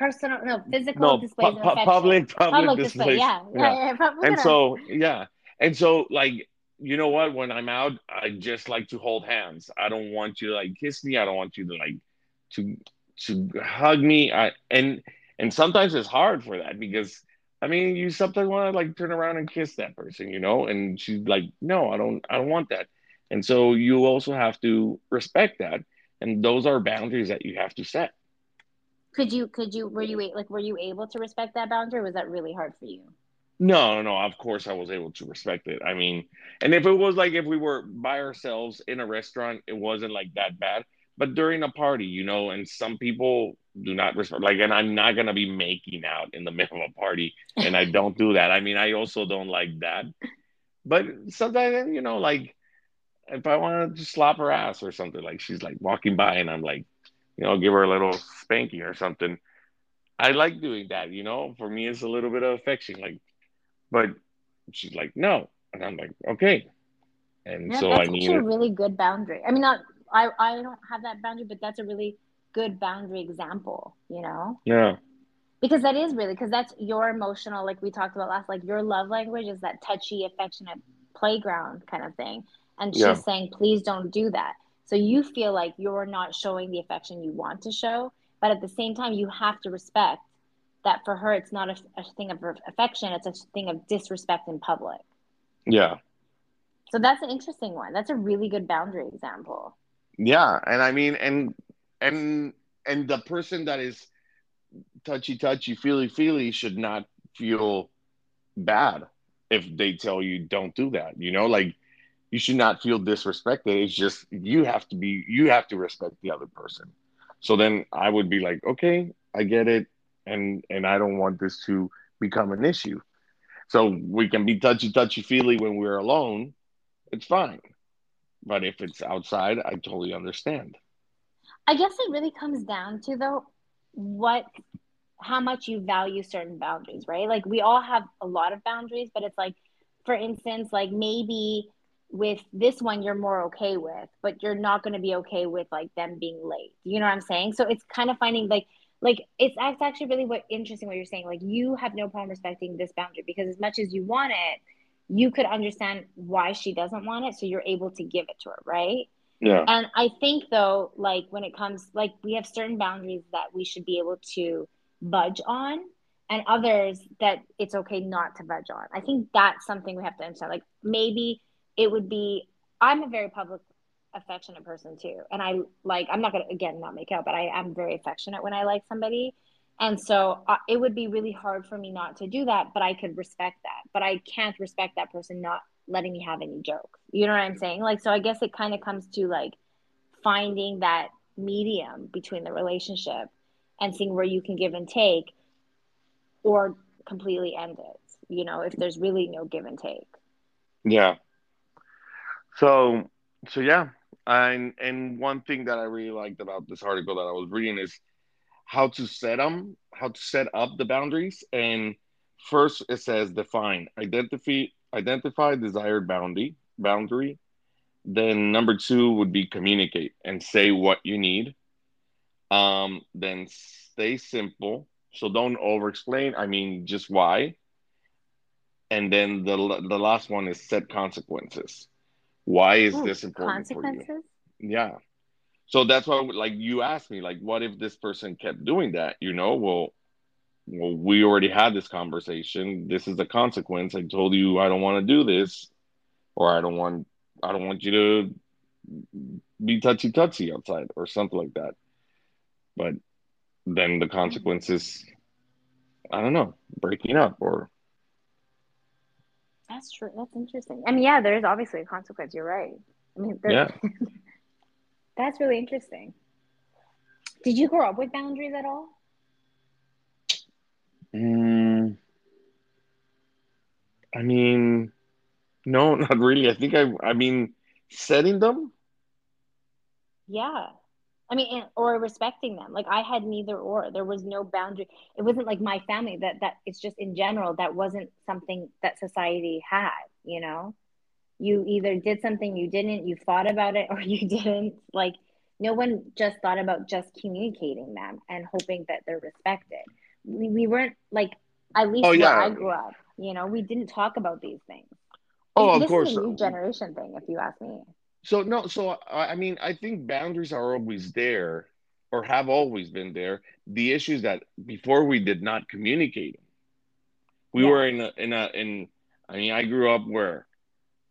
personal no physical no, displays pu- pu- public, public public display yeah, yeah. yeah, yeah. and so yeah. And so like you know what? When i'm out i just like to hold hands. I don't want you to like kiss me. I don't want you to like to to hug me. I, and and sometimes it's hard for that because i mean you sometimes want to like turn around and kiss that person you know? And she's like no i don't i don't want that. And so you also have to respect that. And those are boundaries that you have to set could you could you were you like were you able to respect that boundary was that really hard for you no no no of course i was able to respect it i mean and if it was like if we were by ourselves in a restaurant it wasn't like that bad but during a party, you know, and some people do not respect like and I'm not gonna be making out in the middle of a party and I don't do that. I mean I also don't like that. But sometimes you know, like if I want to slap her ass or something, like she's like walking by and I'm like, you know, give her a little spanking or something. I like doing that, you know. For me, it's a little bit of affection, like. But she's like, no, and I'm like, okay. And yeah, so I need actually a really good boundary. I mean, not I I don't have that boundary, but that's a really good boundary example. You know. Yeah. Because that is really because that's your emotional, like we talked about last, like your love language is that touchy, affectionate playground kind of thing. And she's Yeah. saying, please don't do that. So you feel like you're not showing the affection you want to show, but at the same time, you have to respect that for her, it's not a, a thing of affection, it's a thing of disrespect in public. Yeah. So that's an interesting one. That's a really good boundary example. Yeah. And I mean, and and and the person that is touchy touchy, feely feely should not feel bad if they tell you don't do that. You know, like you should not feel disrespected. It's just you have to be you have to respect the other person. So then I would be like, okay, I get it, and and I don't want this to become an issue. So we can be touchy touchy feely when we're alone. It's fine. But if it's outside, I totally understand. I guess it really comes down to though what how much you value certain boundaries, right? Like we all have a lot of boundaries, but it's like for instance, like maybe with this one you're more okay with, but you're not going to be okay with like them being late. You know what I'm saying? So it's kind of finding like like it's, it's actually really what interesting what you're saying. Like you have no problem respecting this boundary because as much as you want it, you could understand why she doesn't want it, so you're able to give it to her, right? Yeah. And I think though, like when it comes, like we have certain boundaries that we should be able to budge on, and others that it's okay not to budge on. I think that's something we have to understand. Like maybe it would be. I'm a very public, affectionate person too, and I like. I'm not gonna again not make out, but I am very affectionate when I like somebody. And so uh, it would be really hard for me not to do that, but I could respect that. But I can't respect that person not letting me have any jokes. You know what I'm saying? Like, so I guess it kind of comes to like finding that medium between the relationship and seeing where you can give and take or completely end it, you know, if there's really no give and take. Yeah. So so yeah. And and one thing that I really liked about this article that I was reading is how to set them, how to set up the boundaries. And first it says define, identify identify desired boundary boundary. Then number two would be communicate and say what you need. Um, then stay simple. So don't over explain. I mean just why. And then the the last one is set consequences. Why is Ooh, this important for you? consequences? Yeah. So that's why, like, you asked me, like, what if this person kept doing that? You know, well, well, we already had this conversation. This is the consequence. I told you I don't want to do this, or I don't want, I don't want you to be touchy touchy outside, or something like that. But then the mm-hmm. consequences, I don't know, breaking up, or That's true. That's interesting. I mean, yeah, there is obviously a consequence. You're right. I mean, yeah, that's really interesting. Did you grow up with boundaries at all? mm, I mean, no, not really. I think I, I mean, setting them. Yeah. I mean, or respecting them. Like I had neither or. There was no boundary. It wasn't like my family that that it's just in general that wasn't something that society had, you know? You either did something you didn't, you thought about it or you didn't. Like no one just thought about just communicating them and hoping that they're respected. We we weren't like at least Oh where I grew up, you know, we didn't talk about these things. Oh, of This is course. a new generation thing, if you ask me. So no, so I I mean, I think boundaries are always there, or have always been there. The issue is that before we did not communicate. We Yeah. were in a in a in. I mean, I grew up where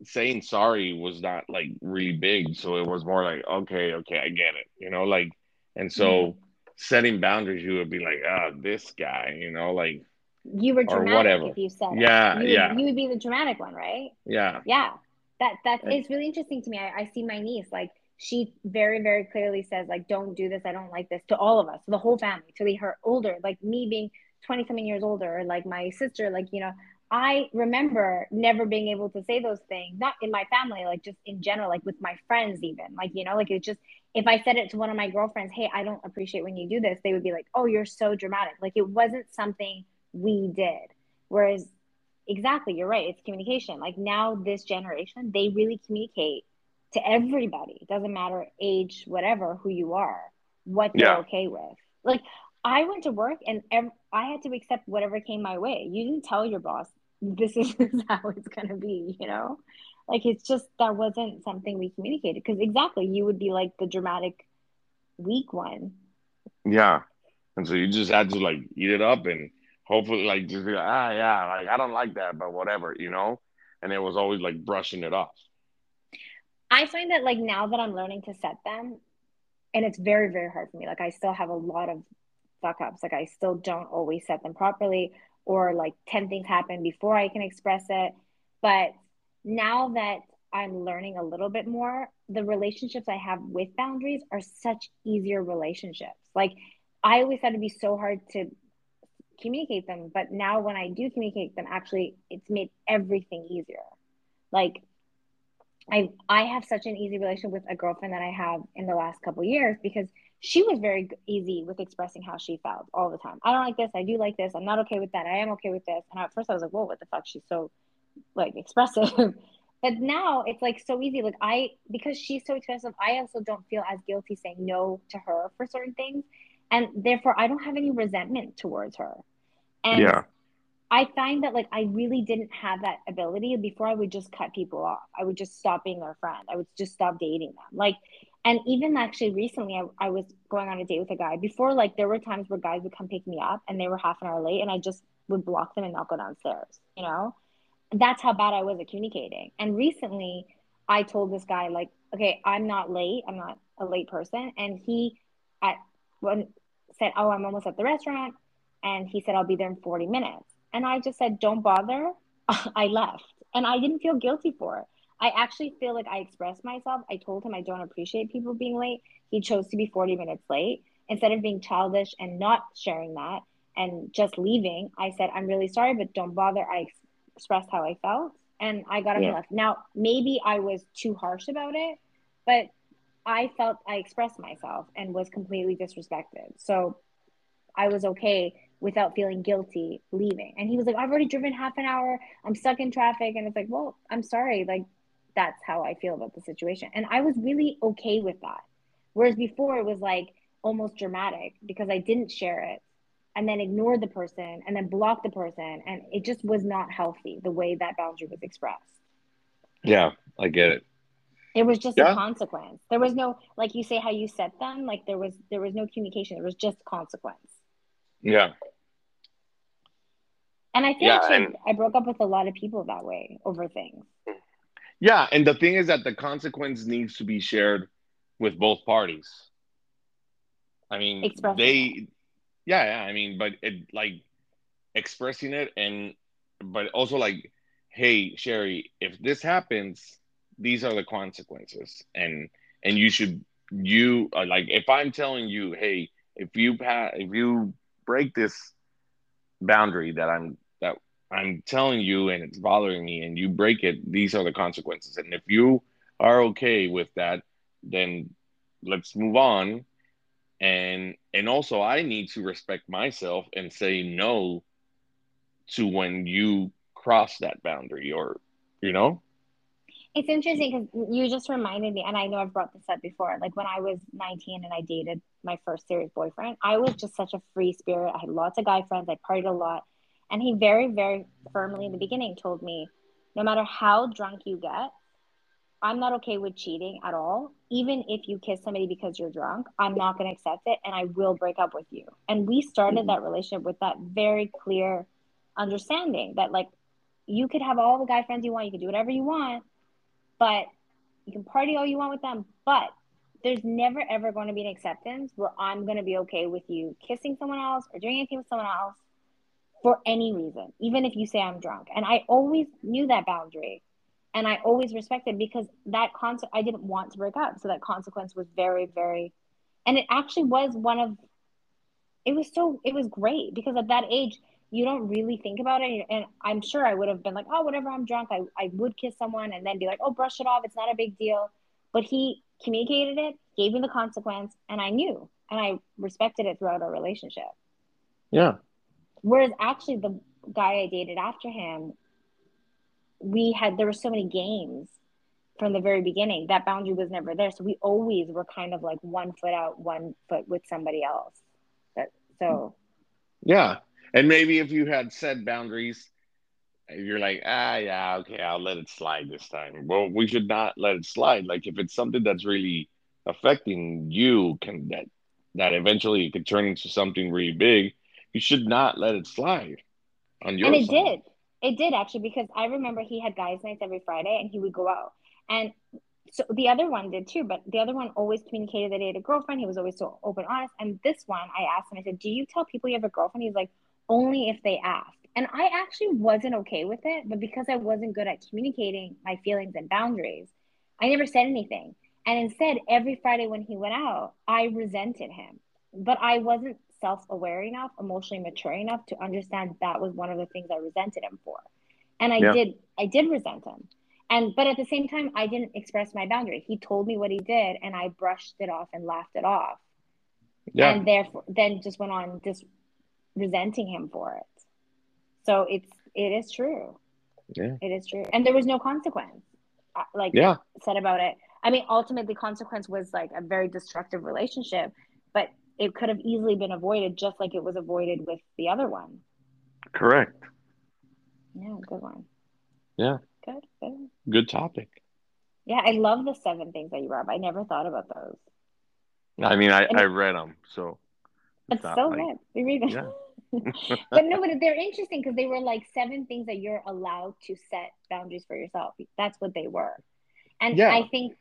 saying sorry was not like really big, so it was more like, okay, okay, I get it, you know, like, and so setting boundaries, you would be like, ah, this guy, you know, like, You were or dramatic whatever. if you said it. Yeah, You would, yeah, you would be the dramatic one, right? yeah, Yeah. That that it's really interesting to me. I, I see my niece like she very very clearly says like don't do this. I don't like this. To all of us the whole family to the her older like me being 20 something years older like my sister like you know i remember never being able to say those things not in my family like just in general like with my friends even like you know like it just if i said it to one of my girlfriends hey i don't appreciate when you do this they would be like oh you're so dramatic. Like it wasn't something we did. Whereas exactly you're right it's communication like now this generation they really communicate to everybody. It doesn't matter age, whatever, who you are, what they're yeah. okay with. Like I went to work and ev- I had to accept whatever came my way. You didn't tell your boss this is how it's gonna be, you know? Like it's just that wasn't something we communicated because exactly you would be like the dramatic weak one. Yeah. And so you just had to like eat it up and hopefully like just be like, ah yeah, like I don't like that, but whatever, you know? And it was always like brushing it off. I find that like now that I'm learning to set them, and it's very, very hard for me. Like I still have a lot of fuck ups. Like I still don't always set them properly, or like 10 things happen before I can express it. But now that I'm learning a little bit more, the relationships I have with boundaries are such easier relationships. Like I always had to be so hard to communicate them, but now when I do communicate them, actually, it's made everything easier. Like I I have such an easy relationship with a girlfriend that I have in the last couple years because she was very easy with expressing how she felt all the time. I don't like this. I do like this. I'm not okay with that. I am okay with this. And at first I was like, whoa, what the fuck? She's so like expressive. but now it's like so easy. Like I because she's so expressive, I also don't feel as guilty saying no to her for certain things. And therefore I don't have any resentment towards her. And yeah. I find that like I really didn't have that ability before I would just cut people off. I would just stop being their friend. I would just stop dating them. Like and even actually recently I, I was going on a date with a guy. Before like there were times where guys would come pick me up and they were half an hour late and I just would block them and not go downstairs, you know? That's how bad I was at communicating. And recently I told this guy like, okay, I'm not late. I'm not a late person. And he at when said, Oh, I'm almost at the restaurant. And he said, I'll be there in 40 minutes. And I just said, don't bother. I left. And I didn't feel guilty for it. I actually feel like I expressed myself. I told him I don't appreciate people being late. He chose to be 40 minutes late. Instead of being childish and not sharing that and just leaving, I said, I'm really sorry, but don't bother. I ex- expressed how I felt and I got up yeah. and left. Now, maybe I was too harsh about it, but I felt I expressed myself and was completely disrespected. So I was okay without feeling guilty leaving. And he was like, I've already driven half an hour. I'm stuck in traffic. And it's like, well, I'm sorry. Like, that's how I feel about the situation. And I was really okay with that. Whereas before it was like almost dramatic because I didn't share it and then ignored the person and then blocked the person. And it just was not healthy the way that boundary was expressed. Yeah, I get it. It was just yeah. a consequence. There was no, like you say, how you set them. Like there was, there was no communication. There was just consequence. Yeah. And I think yeah, actually and, I broke up with a lot of people that way over things. Yeah, and the thing is that the consequence needs to be shared with both parties. I mean, they, yeah, yeah. I mean, but it like expressing it and, but also like, hey, Sherry, if this happens, these are the consequences, and and you should you like if I'm telling you, hey, if you pa- if you break this boundary that I'm that I'm telling you and it's bothering me and you break it, these are the consequences. And if you are okay with that, then let's move on. And and also I need to respect myself and say no to when you cross that boundary or you know it's interesting because you just reminded me, and I know I've brought this up before. Like when I was 19 and I dated my first serious boyfriend, I was just such a free spirit. I had lots of guy friends. I partied a lot. And he very, very firmly in the beginning told me no matter how drunk you get, I'm not okay with cheating at all. Even if you kiss somebody because you're drunk, I'm not going to accept it and I will break up with you. And we started mm-hmm. that relationship with that very clear understanding that, like, you could have all the guy friends you want, you could do whatever you want, but you can party all you want with them, but there's never ever going to be an acceptance where I'm going to be okay with you kissing someone else or doing anything with someone else for any reason, even if you say I'm drunk. And I always knew that boundary. and I always respected because that concept I didn't want to break up. So that consequence was very, very, and it actually was one of, it was so, it was great because at that age, you don't really think about it. And I'm sure I would have been like, oh, whatever, I'm drunk. I, I would kiss someone and then be like, oh, brush it off. It's not a big deal. But he communicated it, gave me the consequence, and I knew and I respected it throughout our relationship. Yeah. Whereas actually, the guy I dated after him we had there were so many games from the very beginning that boundary was never there so we always were kind of like one foot out one foot with somebody else but so yeah and maybe if you had set boundaries you're like ah yeah okay i'll let it slide this time well we should not let it slide like if it's something that's really affecting you can that that eventually it could turn into something really big you should not let it slide on your and it side. did it did actually because I remember he had guys' nights every Friday and he would go out. And so the other one did too, but the other one always communicated that he had a girlfriend. He was always so open, honest. And this one, I asked him, I said, Do you tell people you have a girlfriend? He's like, Only if they ask. And I actually wasn't okay with it, but because I wasn't good at communicating my feelings and boundaries, I never said anything. And instead, every Friday when he went out, I resented him. But I wasn't self-aware enough, emotionally mature enough to understand that was one of the things I resented him for. And I yeah. did I did resent him. And but at the same time I didn't express my boundary. He told me what he did and I brushed it off and laughed it off. Yeah. And therefore then just went on just resenting him for it. So it's it is true. Yeah. It is true. And there was no consequence. Uh, like yeah. said about it. I mean ultimately consequence was like a very destructive relationship, but it could have easily been avoided just like it was avoided with the other one. Correct. Yeah, good one. Yeah. Good, good. Good topic. Yeah, I love the seven things that you brought. I never thought about those. I mean, I, I read them, so. It's, it's so like, good. Yeah. but no, but they're interesting because they were like seven things that you're allowed to set boundaries for yourself. That's what they were. And yeah. I think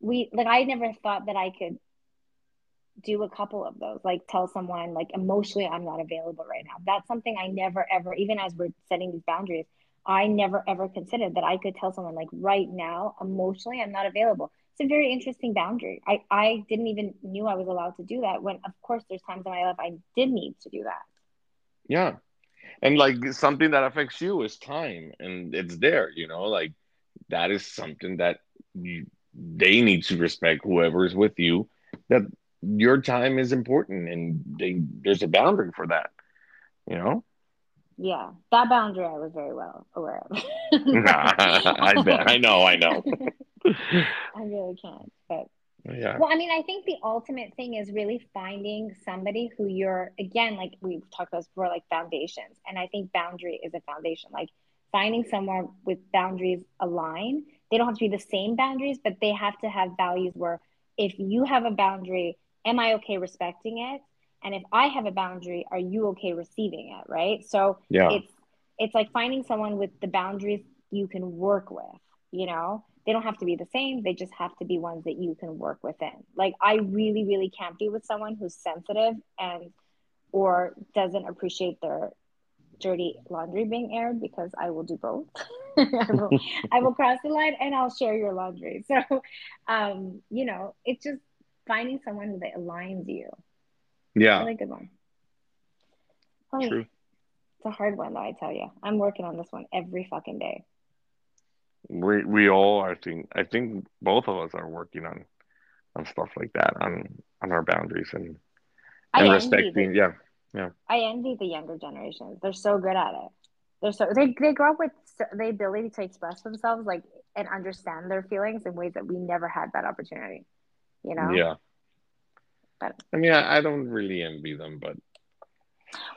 we, like, I never thought that I could do a couple of those like tell someone like emotionally i'm not available right now that's something i never ever even as we're setting these boundaries i never ever considered that i could tell someone like right now emotionally i'm not available a very interesting boundary. I i didn't even knew i was allowed to do that when of course there's times in my life i did need to do that. Yeah. And like something that affects you is time and it's there you know? Like that is something that you, they need to respect whoever is with you that your time is important and they, there's a boundary for that you know? Yeah. That boundary i was very well aware of. I bet. I know i know i really can't but yeah well i mean i think the ultimate thing is really finding somebody who you're again like we've talked about before like foundations and i think boundary is a foundation like finding someone with boundaries align they don't have to be the same boundaries but they have to have values where if you have a boundary am I okay respecting it? And if I have a boundary, are you okay receiving it? Right. So yeah. it's it's like finding someone with the boundaries you can work with, you know? They don't have to be the same, they just have to be ones that you can work within. Like I really, really can't be with someone who's sensitive and or doesn't appreciate their dirty laundry being aired because I will do both. I will I will cross the line and I'll share your laundry. So um, you know, it's just finding someone that aligns you. Yeah. Really good one. Oh, True. It's a hard one though, I tell you. I'm working on this one every fucking day. We we all I think I think both of us are working on on stuff like that, on on our boundaries and and I respecting the, yeah. Yeah. I envy the younger generations. They're so good at it. They're so they they grow up with the ability to express themselves like and understand their feelings in ways that we never had that opportunity you know? Yeah. But, I mean, I, I don't really envy them, but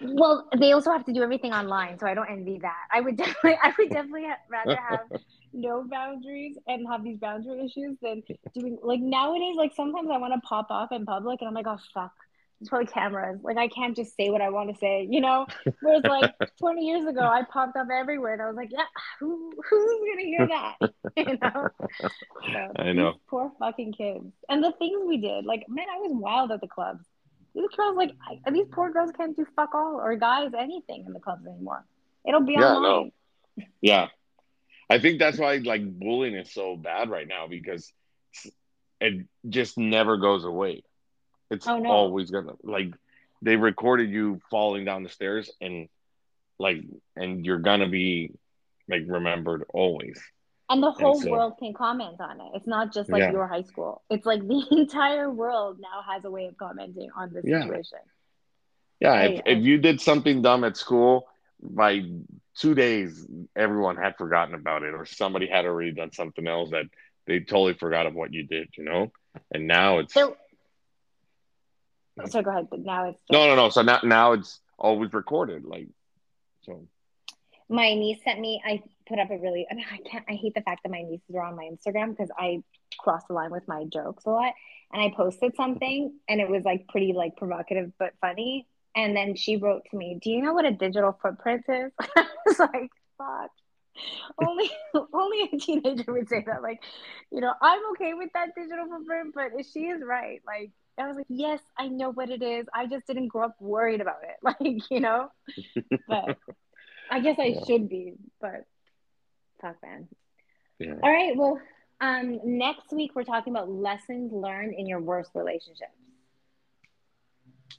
well, they also have to do everything online, so I don't envy that. I would definitely, I would definitely rather have no boundaries and have these boundary issues than doing like nowadays. Like sometimes I want to pop off in public, and I'm like, oh fuck, there's probably cameras. Like I can't just say what I want to say, you know. Whereas like 20 years ago, I popped up everywhere, and I was like, yeah, who who's gonna hear that? you know. So, I know. Poor fucking kids, and the things we did. Like man, I was wild at the clubs. These girls, like these poor girls, can't do fuck all or guys anything in the clubs anymore. It'll be yeah, online. No. Yeah. I think that's why like bullying is so bad right now because it just never goes away. It's Oh, no. always gonna like they recorded you falling down the stairs and like and you're gonna be like remembered always. And the whole so- world can comment on it. It's not just like Yeah. your high school. It's like the entire world now has a way of commenting on the Yeah. situation. Yeah, I- if, if you did something dumb at school, by two days, everyone had forgotten about it, or somebody had already done something else that they totally forgot of what you did, you know? And now it's There, so go ahead. Now it's no, no, no. So now, now it's always recorded, like so. my niece sent me i put up a really I, mean, I can't i hate the fact that my nieces are on my instagram because i cross the line with my jokes a lot and i posted something and it was like pretty like provocative but funny and then she wrote to me do you know what a digital footprint is i was like fuck only only a teenager would say that like you know i'm okay with that digital footprint but she is right like I was like, yes, I know what it is. I just didn't grow up worried about it. Like, you know? But I guess I Yeah. should be, but fuck man. Yeah. All right, well, um, next week we're talking about lessons learned in your worst relationships.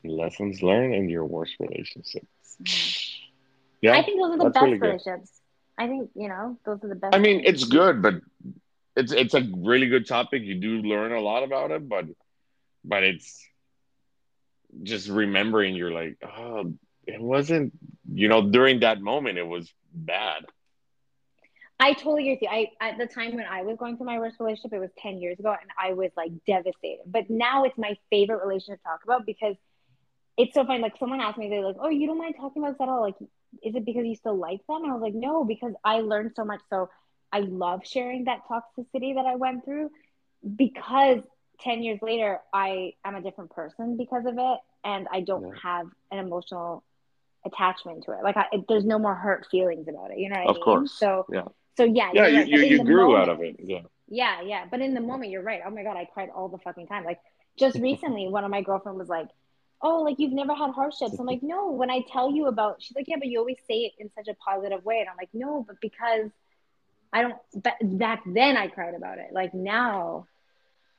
Lessons learned in your worst relationships. Yeah, I think those are the best really relationships. I think you know those are the best. I mean, it's good, but it's it's a really good topic. You do learn a lot about it, but but it's just remembering. You're like, oh, it wasn't. You know, during that moment, it was bad. I totally agree with you. I at the time when I was going through my worst relationship, it was ten years ago, and I was like devastated. But now it's my favorite relationship to talk about because it's so funny. Like someone asked me, they're like, "Oh, you don't mind talking about this at all? Like, is it because you still like them?" And I was like, "No, because I learned so much. So I love sharing that toxicity that I went through because ten years later, I am a different person because of it, and I don't Yeah. have an emotional attachment to it. Like, I, there's no more hurt feelings about it. You know what I Of mean? course. So Yeah. So yeah, Yeah, you right. You, you grew out of it. Yeah. Yeah, yeah. But in the moment, you're right. Oh my god, I cried all the fucking time. Like just recently, one of my girlfriend was like, "Oh, like you've never had hardships." I'm like, "No." When I tell you about, she's like, "Yeah, but you always say it in such a positive way," and I'm like, "No, but because I don't." But back then, I cried about it. Like now,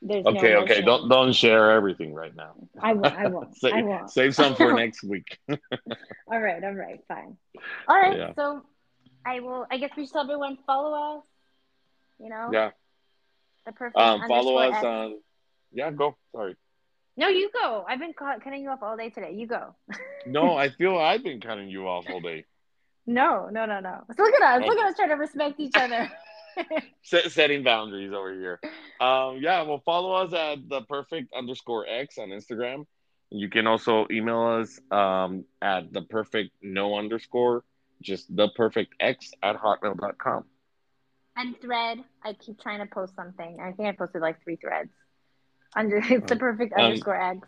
there's Okay, no okay. Don't don't share everything right now. I won't. I won't. save, I won't. save some for next week. All right. All right. Fine. All right. Yeah. So, I will. I guess we should tell everyone follow us. You know. Yeah. The perfect. Um, follow us on. Yeah, go. Sorry. No, you go. I've been cutting you off all day today. You go. No, I feel I've been cutting you off all day. No, no, no, no. Look at us. Look at us trying to respect each other. Set, setting boundaries over here. Um, yeah, well, follow us at the perfect underscore X on Instagram. You can also email us um, at the perfect no underscore, just the perfect X at hotmail.com. and thread. I keep trying to post something. I think I posted like three threads. Under it's the perfect Um, underscore x.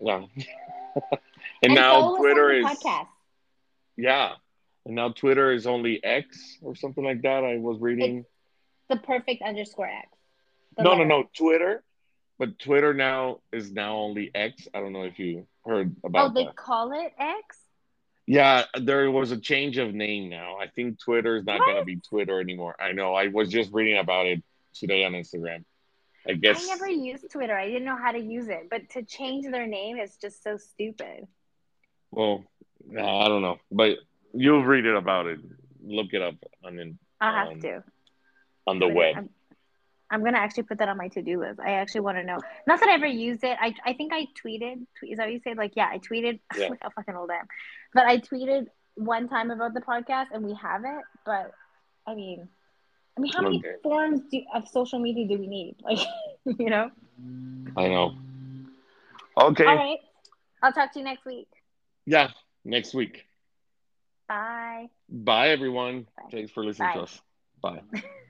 Yeah. and, now us on Twitter is podcast. yeah. And now Twitter is only X or something like that. I was reading. The perfect underscore X. No, no, letter. no, Twitter. But Twitter now is now only X. I don't know if you heard about. Oh, they that. call it X. Yeah, there was a change of name now. I think Twitter is not going to be Twitter anymore. I know. I was just reading about it today on Instagram. I guess. I never used Twitter. I didn't know how to use it. But to change their name is just so stupid. Well, no, I don't know, but you'll read it about it. Look it up on the I'll have Um, to. on the Twitter. web. I'm, I'm gonna actually put that on my to-do list. I actually want to know. Not that I ever used it. I I think I tweeted. Tweet, is that what you say? Like, yeah, I tweeted. Yeah. Look how fucking old I am. But I tweeted one time about the podcast, and we have it. But I mean, I mean, how many Okay. forms do, of social media do we need? Like, you know. I know. Okay. All right. I'll talk to you next week. Yeah. Next week. Bye. Bye, everyone. Bye. Thanks for listening to us. Bye.